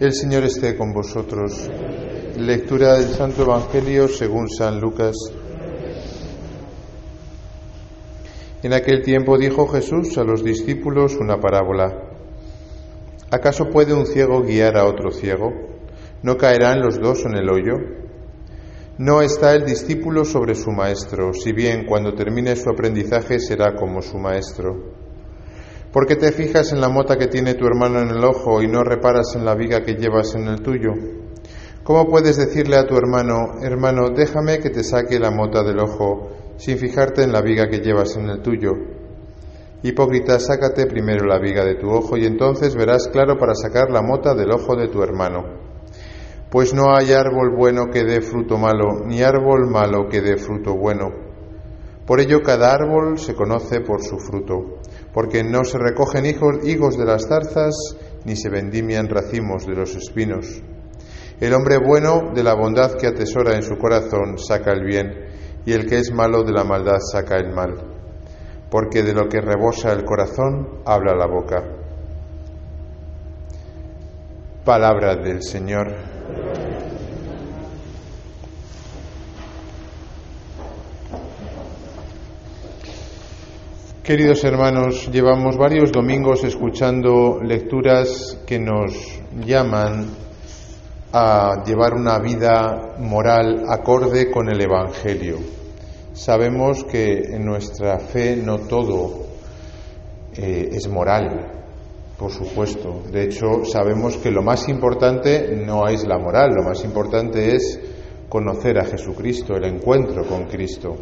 El Señor esté con vosotros. Lectura del Santo Evangelio según San Lucas. En aquel tiempo dijo Jesús a los discípulos una parábola. ¿Acaso puede un ciego guiar a otro ciego? ¿No caerán los dos en el hoyo? No está el discípulo sobre su maestro, si bien cuando termine su aprendizaje será como su maestro. ¿Por qué te fijas en la mota que tiene tu hermano en el ojo y no reparas en la viga que llevas en el tuyo? ¿Cómo puedes decirle a tu hermano, hermano, déjame que te saque la mota del ojo, sin fijarte en la viga que llevas en el tuyo? Hipócrita, sácate primero la viga de tu ojo y entonces verás claro para sacar la mota del ojo de tu hermano. Pues no hay árbol bueno que dé fruto malo, ni árbol malo que dé fruto bueno. Por ello cada árbol se conoce por su fruto porque no se recogen higos de las zarzas, ni se vendimian racimos de los espinos. El hombre bueno de la bondad que atesora en su corazón saca el bien, y el que es malo de la maldad saca el mal, porque de lo que rebosa el corazón habla la boca. Palabra del Señor. Queridos hermanos, llevamos varios domingos escuchando lecturas que nos llaman a llevar una vida moral acorde con el Evangelio. Sabemos que en nuestra fe no todo eh, es moral, por supuesto. De hecho, sabemos que lo más importante no es la moral, lo más importante es conocer a Jesucristo, el encuentro con Cristo.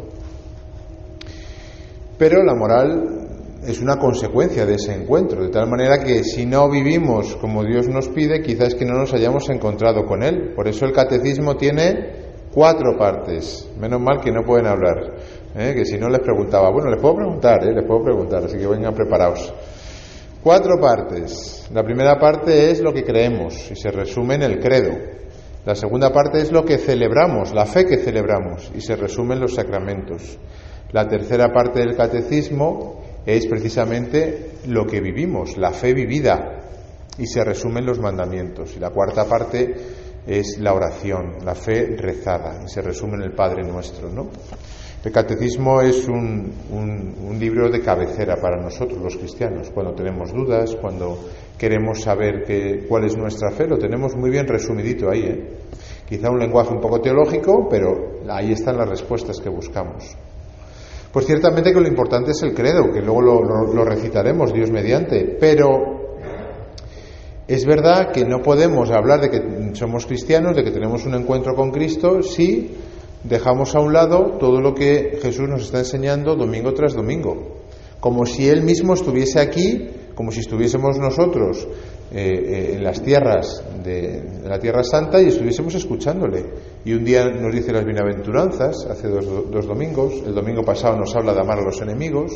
Pero la moral es una consecuencia de ese encuentro, de tal manera que si no vivimos como Dios nos pide, quizás que no nos hayamos encontrado con Él. Por eso el catecismo tiene cuatro partes. Menos mal que no pueden hablar, ¿eh? que si no les preguntaba. Bueno, les puedo preguntar, ¿eh? les puedo preguntar, así que vengan preparados. Cuatro partes. La primera parte es lo que creemos y se resume en el credo. La segunda parte es lo que celebramos, la fe que celebramos y se resume en los sacramentos. La tercera parte del catecismo es precisamente lo que vivimos, la fe vivida, y se resumen los mandamientos. Y la cuarta parte es la oración, la fe rezada, y se resume en el Padre nuestro. ¿no? El catecismo es un, un, libro de cabecera para nosotros los cristianos. Cuando tenemos dudas, cuando queremos saber cuál es nuestra fe, lo tenemos muy bien resumidito ahí. ¿eh? Quizá un lenguaje un poco teológico, pero ahí están las respuestas que buscamos. Pues ciertamente que lo importante es el credo, que luego lo, recitaremos, Dios mediante, pero es verdad que no podemos hablar de que somos cristianos, de que tenemos un encuentro con Cristo, si dejamos a un lado todo lo que Jesús nos está enseñando domingo tras domingo. Como si Él mismo estuviese aquí, como si estuviésemos nosotros eh, eh, en las tierras de, la Tierra Santa y estuviésemos escuchándole. Y un día nos dice las bienaventuranzas, hace dos, dos, domingos, el domingo pasado nos habla de amar a los enemigos,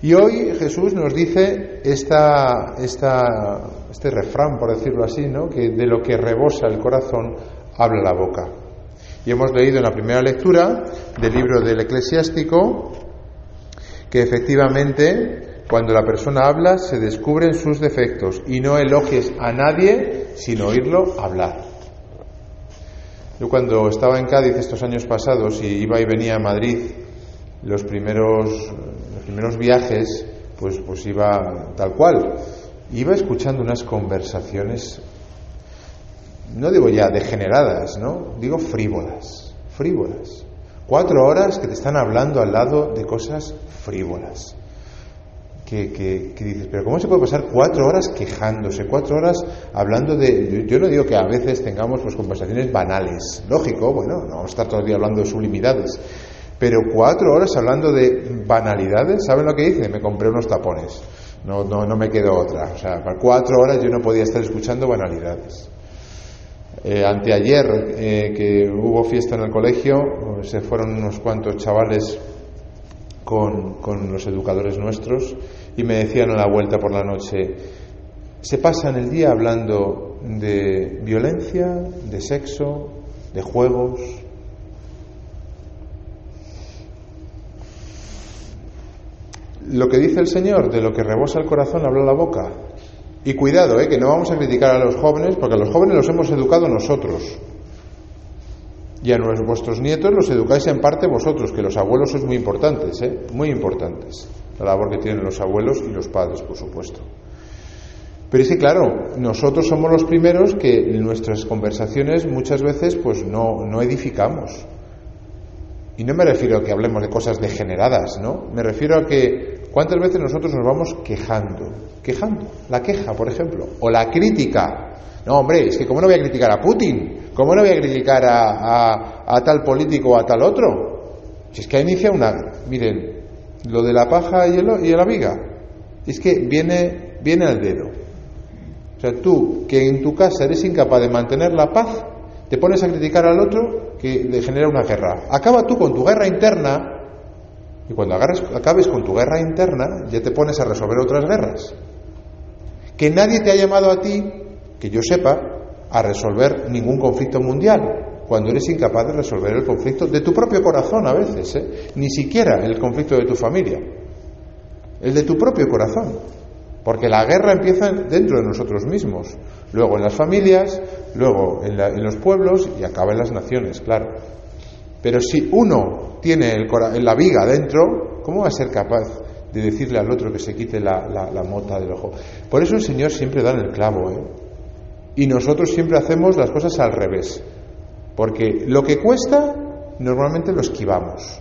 y hoy Jesús nos dice esta, esta, este refrán, por decirlo así, ¿no? que de lo que rebosa el corazón habla la boca. Y hemos leído en la primera lectura del libro del eclesiástico que efectivamente cuando la persona habla se descubren sus defectos y no elogies a nadie sin oírlo hablar. Yo cuando estaba en Cádiz estos años pasados y iba y venía a Madrid, los primeros, los primeros viajes, pues, pues iba tal cual. Iba escuchando unas conversaciones, no digo ya degeneradas, ¿no? Digo frívolas, frívolas. Cuatro horas que te están hablando al lado de cosas frívolas que, dices, pero ¿cómo se puede pasar cuatro horas quejándose, cuatro horas hablando de... Yo, no digo que a veces tengamos pues, conversaciones banales, lógico, bueno, no vamos a estar todo el día hablando de sublimidades, pero cuatro horas hablando de banalidades, ¿saben lo que dice? Me compré unos tapones, no, no, no me quedó otra, o sea, para cuatro horas yo no podía estar escuchando banalidades. Eh, anteayer eh, que hubo fiesta en el colegio, se fueron unos cuantos chavales con, con los educadores nuestros y me decían a la vuelta por la noche, se pasan el día hablando de violencia, de sexo, de juegos. Lo que dice el Señor, de lo que rebosa el corazón habla la boca. Y cuidado, ¿eh? que no vamos a criticar a los jóvenes, porque a los jóvenes los hemos educado nosotros. Y a vuestros nietos los educáis en parte vosotros, que los abuelos son muy importantes, ¿eh? muy importantes. La labor que tienen los abuelos y los padres, por supuesto. Pero es que, claro, nosotros somos los primeros que en nuestras conversaciones muchas veces pues no, no edificamos. Y no me refiero a que hablemos de cosas degeneradas, ¿no? Me refiero a que cuántas veces nosotros nos vamos quejando, quejando, la queja, por ejemplo, o la crítica. No, hombre, es que ¿cómo no voy a criticar a Putin? ¿Cómo no voy a criticar a, a, tal político o a tal otro? Si es que inicia una... Miren, lo de la paja y, el, y la viga, es que viene, viene al dedo. O sea, tú que en tu casa eres incapaz de mantener la paz, te pones a criticar al otro que le genera una guerra. Acaba tú con tu guerra interna y cuando acabes con tu guerra interna ya te pones a resolver otras guerras. Que nadie te ha llamado a ti, que yo sepa, a resolver ningún conflicto mundial, cuando eres incapaz de resolver el conflicto de tu propio corazón a veces, ¿eh? ni siquiera el conflicto de tu familia, el de tu propio corazón. Porque la guerra empieza dentro de nosotros mismos, luego en las familias, luego en, los pueblos y acaba en las naciones, claro. Pero si uno tiene el, la viga dentro, ¿cómo va a ser capaz de decirle al otro que se quite la, mota del ojo? Por eso el Señor siempre da en el clavo, ¿eh? Y nosotros siempre hacemos las cosas al revés. Porque lo que cuesta, normalmente lo esquivamos.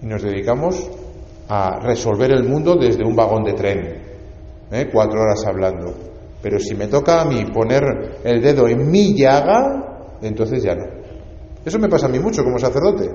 Y nos dedicamos a resolver el mundo desde un vagón de tren. ¿eh? cuatro horas hablando. Pero si me toca a mí poner el dedo en mi llaga, entonces ya no. Eso me pasa a mí mucho como sacerdote.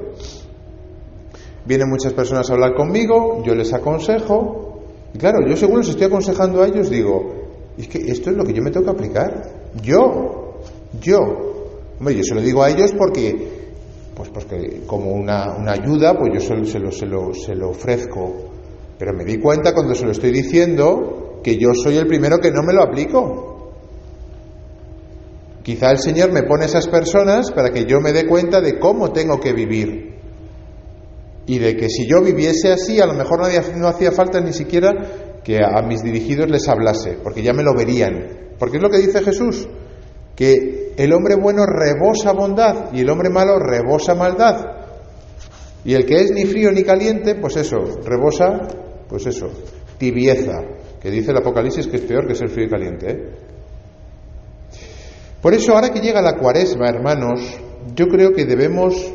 Vienen muchas personas a hablar conmigo, yo les aconsejo, y claro, yo según les estoy aconsejando a ellos, digo, es que esto es lo que yo me toca aplicar. Yo, yo. Hombre, yo se lo digo a ellos porque, pues porque como una, una ayuda, pues yo se, se, lo, se, lo, se lo ofrezco. Pero me di cuenta cuando se lo estoy diciendo que yo soy el primero que no me lo aplico. Quizá el Señor me pone esas personas para que yo me dé cuenta de cómo tengo que vivir. Y de que si yo viviese así, a lo mejor no hacía, falta ni siquiera que a mis dirigidos les hablase, porque ya me lo verían. Porque es lo que dice Jesús, que el hombre bueno rebosa bondad y el hombre malo rebosa maldad. Y el que es ni frío ni caliente, pues eso, rebosa, pues eso, tibieza, que dice el Apocalipsis que es peor que ser frío y caliente. ¿eh? Por eso, ahora que llega la cuaresma, hermanos, yo creo que debemos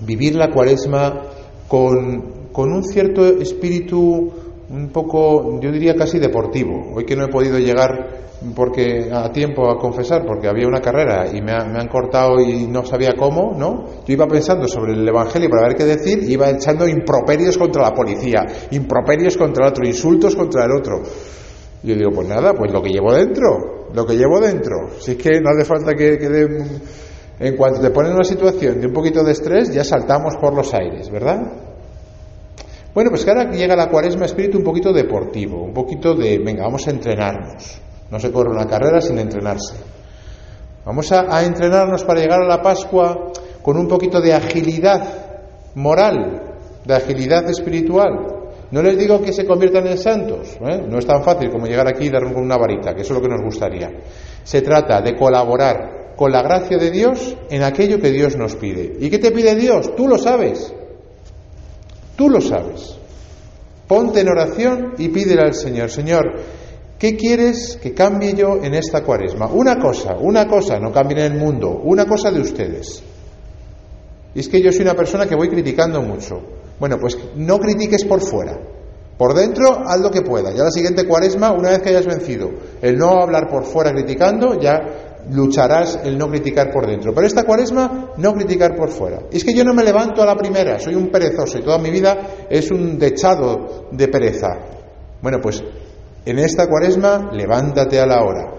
vivir la cuaresma con, con un cierto espíritu un poco, yo diría casi deportivo. Hoy que no he podido llegar porque a tiempo a confesar, porque había una carrera y me, han cortado y no sabía cómo, ¿no? Yo iba pensando sobre el Evangelio para ver qué decir, iba echando improperios contra la policía, improperios contra el otro, insultos contra el otro. Yo digo, pues nada, pues lo que llevo dentro, lo que llevo dentro. Si es que no hace falta que, En cuanto te ponen en una situación de un poquito de estrés, ya saltamos por los aires, ¿verdad? Bueno, pues que ahora llega la cuaresma espíritu un poquito deportivo, un poquito de, venga, vamos a entrenarnos. No se corre una carrera sin entrenarse. Vamos a, entrenarnos para llegar a la Pascua con un poquito de agilidad moral, de agilidad espiritual. No les digo que se conviertan en santos, ¿eh? no es tan fácil como llegar aquí y dar una varita, que eso es lo que nos gustaría. Se trata de colaborar con la gracia de Dios en aquello que Dios nos pide. ¿Y qué te pide Dios? Tú lo sabes. Tú lo sabes. Ponte en oración y pídele al Señor, Señor, ¿qué quieres que cambie yo en esta cuaresma? Una cosa, una cosa, no cambie en el mundo, una cosa de ustedes. Y es que yo soy una persona que voy criticando mucho. Bueno, pues no critiques por fuera. Por dentro, haz lo que pueda. Ya la siguiente cuaresma, una vez que hayas vencido el no hablar por fuera criticando, ya lucharás el no criticar por dentro. Pero esta cuaresma, no criticar por fuera. es que yo no me levanto a la primera, soy un perezoso y toda mi vida es un dechado de pereza. Bueno, pues en esta cuaresma, levántate a la hora.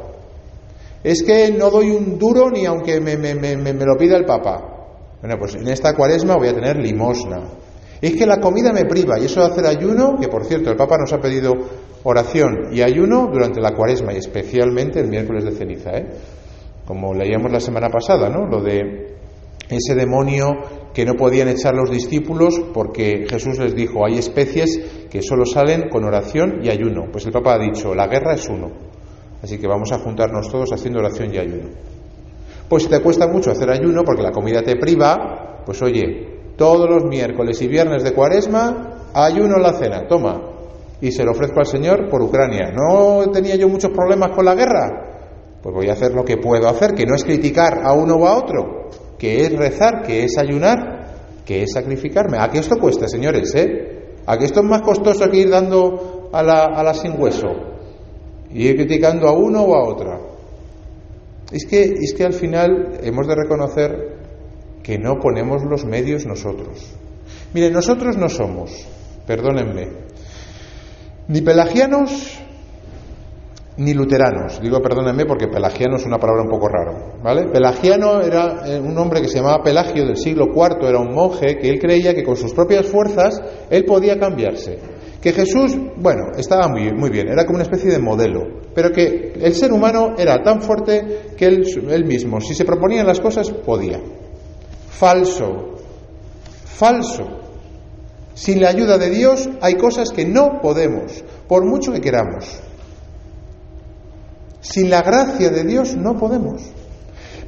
Es que no doy un duro ni aunque me, me, me, me lo pida el Papa. Bueno, pues en esta cuaresma voy a tener limosna. Es que la comida me priva y eso de hacer ayuno, que por cierto el Papa nos ha pedido oración y ayuno durante la cuaresma y especialmente el miércoles de ceniza. ¿eh? como leíamos la semana pasada, ¿no? Lo de ese demonio que no podían echar los discípulos porque Jesús les dijo, hay especies que solo salen con oración y ayuno. Pues el Papa ha dicho, la guerra es uno. Así que vamos a juntarnos todos haciendo oración y ayuno. Pues si te cuesta mucho hacer ayuno porque la comida te priva, pues oye, todos los miércoles y viernes de cuaresma, ayuno la cena, toma. Y se lo ofrezco al Señor por Ucrania. ¿No tenía yo muchos problemas con la guerra? Pues voy a hacer lo que puedo hacer, que no es criticar a uno o a otro, que es rezar, que es ayunar, que es sacrificarme. ¿A qué esto cuesta, señores? Eh? ¿A qué esto es más costoso que ir dando a la, a la sin hueso? Y ir criticando a uno o a otra. Es que, es que al final hemos de reconocer que no ponemos los medios nosotros. Miren, nosotros no somos, perdónenme, ni pelagianos ni luteranos. Digo perdónenme porque pelagiano es una palabra un poco raro, ¿vale? Pelagiano era eh, un hombre que se llamaba Pelagio del siglo IV, era un monje que él creía que con sus propias fuerzas él podía cambiarse. Que Jesús, bueno, estaba muy, muy bien, era como una especie de modelo, pero que el ser humano era tan fuerte que él, él mismo, si se proponían las cosas, podía. Falso, falso. Sin la ayuda de Dios hay cosas que no podemos, por mucho que queramos. Sin la gracia de Dios no podemos.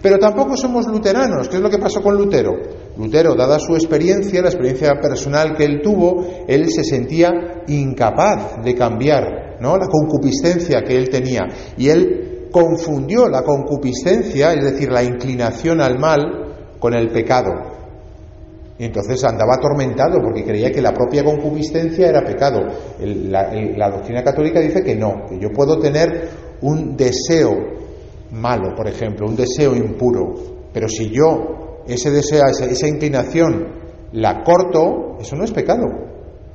Pero tampoco somos luteranos. ¿Qué es lo que pasó con Lutero? Lutero, dada su experiencia, la experiencia personal que él tuvo, él se sentía incapaz de cambiar ¿no? la concupiscencia que él tenía. Y él confundió la concupiscencia, es decir, la inclinación al mal, con el pecado. Y entonces andaba atormentado porque creía que la propia concupiscencia era pecado. la, la doctrina católica dice que no, que yo puedo tener un deseo malo, por ejemplo, un deseo impuro, pero si yo ese deseo, esa, inclinación la corto, eso no es pecado,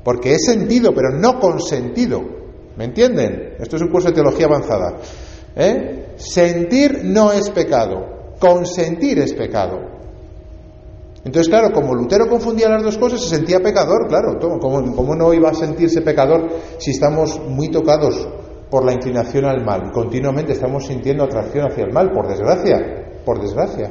porque es sentido, pero no consentido. ¿Me entienden? Esto es un curso de teología avanzada. ¿Eh? Sentir no es pecado, consentir es pecado. Entonces, claro, como Lutero confundía las dos cosas, se sentía pecador, claro. ¿Cómo, cómo no iba a sentirse pecador si estamos muy tocados por la inclinación al mal. Continuamente estamos sintiendo atracción hacia el mal, por desgracia, por desgracia.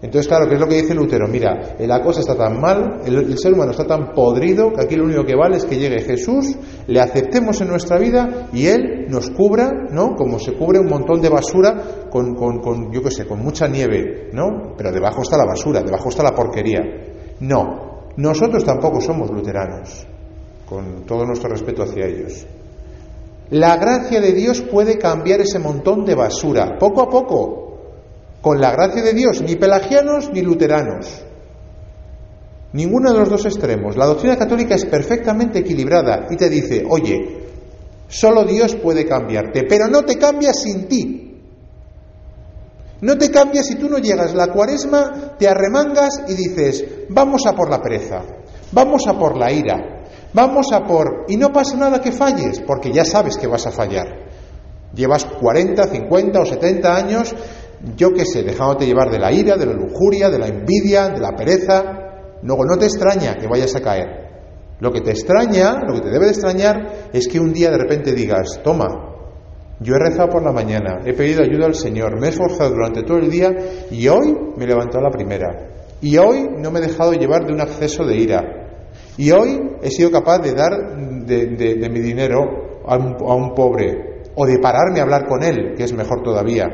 Entonces, claro, ¿qué es lo que dice Lutero? Mira, la cosa está tan mal, el, ser humano está tan podrido, que aquí lo único que vale es que llegue Jesús, le aceptemos en nuestra vida y Él nos cubra, ¿no? Como se cubre un montón de basura con, con, con yo qué sé, con mucha nieve, ¿no? Pero debajo está la basura, debajo está la porquería. No, nosotros tampoco somos luteranos, con todo nuestro respeto hacia ellos. La gracia de Dios puede cambiar ese montón de basura, poco a poco, con la gracia de Dios, ni pelagianos ni luteranos. Ninguno de los dos extremos. La doctrina católica es perfectamente equilibrada y te dice, oye, solo Dios puede cambiarte, pero no te cambia sin ti. No te cambia si tú no llegas la cuaresma, te arremangas y dices, vamos a por la pereza, vamos a por la ira, Vamos a por... Y no pasa nada que falles, porque ya sabes que vas a fallar. Llevas 40, 50 o 70 años, yo qué sé, dejándote llevar de la ira, de la lujuria, de la envidia, de la pereza. Luego no te extraña que vayas a caer. Lo que te extraña, lo que te debe de extrañar, es que un día de repente digas, toma, yo he rezado por la mañana, he pedido ayuda al Señor, me he esforzado durante todo el día y hoy me he levantado a la primera. Y hoy no me he dejado llevar de un acceso de ira. Y hoy he sido capaz de dar de, mi dinero a un, pobre o de pararme a hablar con él, que es mejor todavía.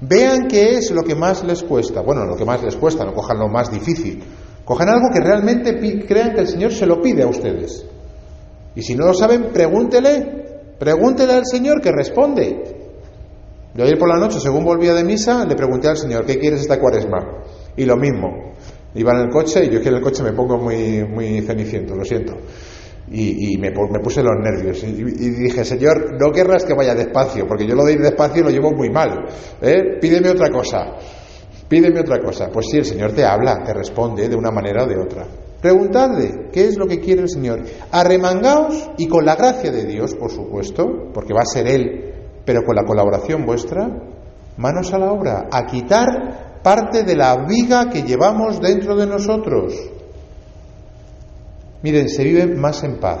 Vean qué es lo que más les cuesta. Bueno, lo que más les cuesta, no cojan lo más difícil. Cojan algo que realmente crean que el Señor se lo pide a ustedes. Y si no lo saben, pregúntele, pregúntele al Señor que responde. Yo ayer por la noche, según volvía de misa, le pregunté al Señor, ¿qué quieres esta cuaresma? Y lo mismo, Iba en el coche y yo que en el coche me pongo muy, muy ceniciento, lo siento. Y, me, puse los nervios. Y, dije, Señor, no querrás que vaya despacio, porque yo lo de ir despacio lo llevo muy mal. ¿eh? Pídeme otra cosa. Pídeme otra cosa. Pues sí, el Señor te habla, te responde de una manera o de otra. Preguntadle qué es lo que quiere el Señor. Arremangaos y con la gracia de Dios, por supuesto, porque va a ser Él, pero con la colaboración vuestra, manos a la obra, a quitar parte de la viga que llevamos dentro de nosotros. Miren, se vive más en paz,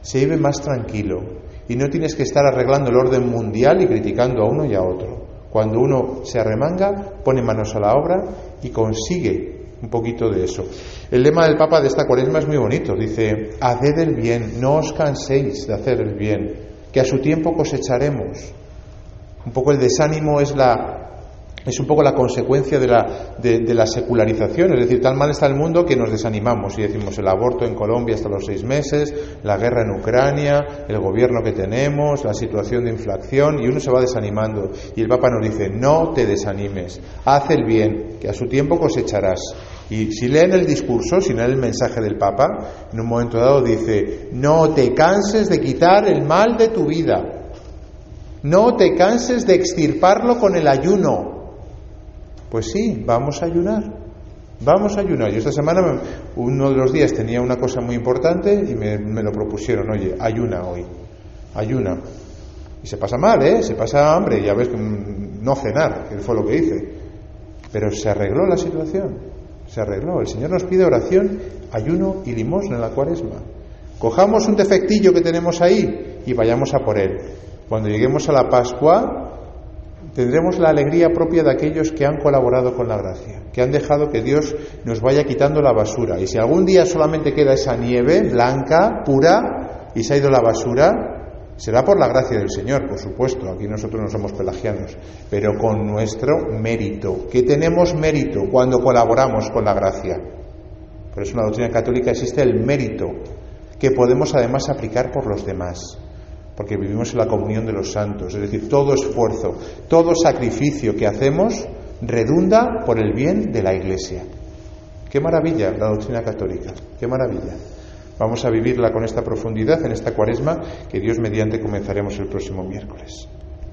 se vive más tranquilo y no tienes que estar arreglando el orden mundial y criticando a uno y a otro. Cuando uno se arremanga, pone manos a la obra y consigue un poquito de eso. El lema del Papa de esta cuaresma es muy bonito. Dice, haced el bien, no os canséis de hacer el bien, que a su tiempo cosecharemos. Un poco el desánimo es la es un poco la consecuencia de la, de, la, secularización, es decir, tal mal está el mundo que nos desanimamos y decimos el aborto en Colombia hasta los seis meses, la guerra en Ucrania, el gobierno que tenemos, la situación de inflación y uno se va desanimando. Y el Papa nos dice, no te desanimes, haz el bien, que a su tiempo cosecharás. Y si leen el discurso, si leen el mensaje del Papa, en un momento dado dice, no te canses de quitar el mal de tu vida, no te canses de extirparlo con el ayuno, pues sí, vamos a ayunar. Vamos a ayunar. Yo esta semana, uno de los días tenía una cosa muy importante y me, lo propusieron, oye, ayuna hoy, ayuna. Y se pasa mal, ¿eh? Se pasa hambre, ya ves, no cenar, que fue lo que hice. Pero se arregló la situación, se arregló. El Señor nos pide oración, ayuno y limosna en la cuaresma. Cojamos un defectillo que tenemos ahí y vayamos a por él. Cuando lleguemos a la Pascua, tendremos la alegría propia de aquellos que han colaborado con la gracia, que han dejado que Dios nos vaya quitando la basura. Y si algún día solamente queda esa nieve blanca, pura, y se ha ido la basura, será por la gracia del Señor, por supuesto. Aquí nosotros no somos pelagianos, pero con nuestro mérito, que tenemos mérito cuando colaboramos con la gracia. Por eso en la doctrina católica existe el mérito, que podemos además aplicar por los demás porque vivimos en la comunión de los santos. Es decir, todo esfuerzo, todo sacrificio que hacemos redunda por el bien de la Iglesia. Qué maravilla la doctrina católica, qué maravilla. Vamos a vivirla con esta profundidad en esta cuaresma que Dios mediante comenzaremos el próximo miércoles.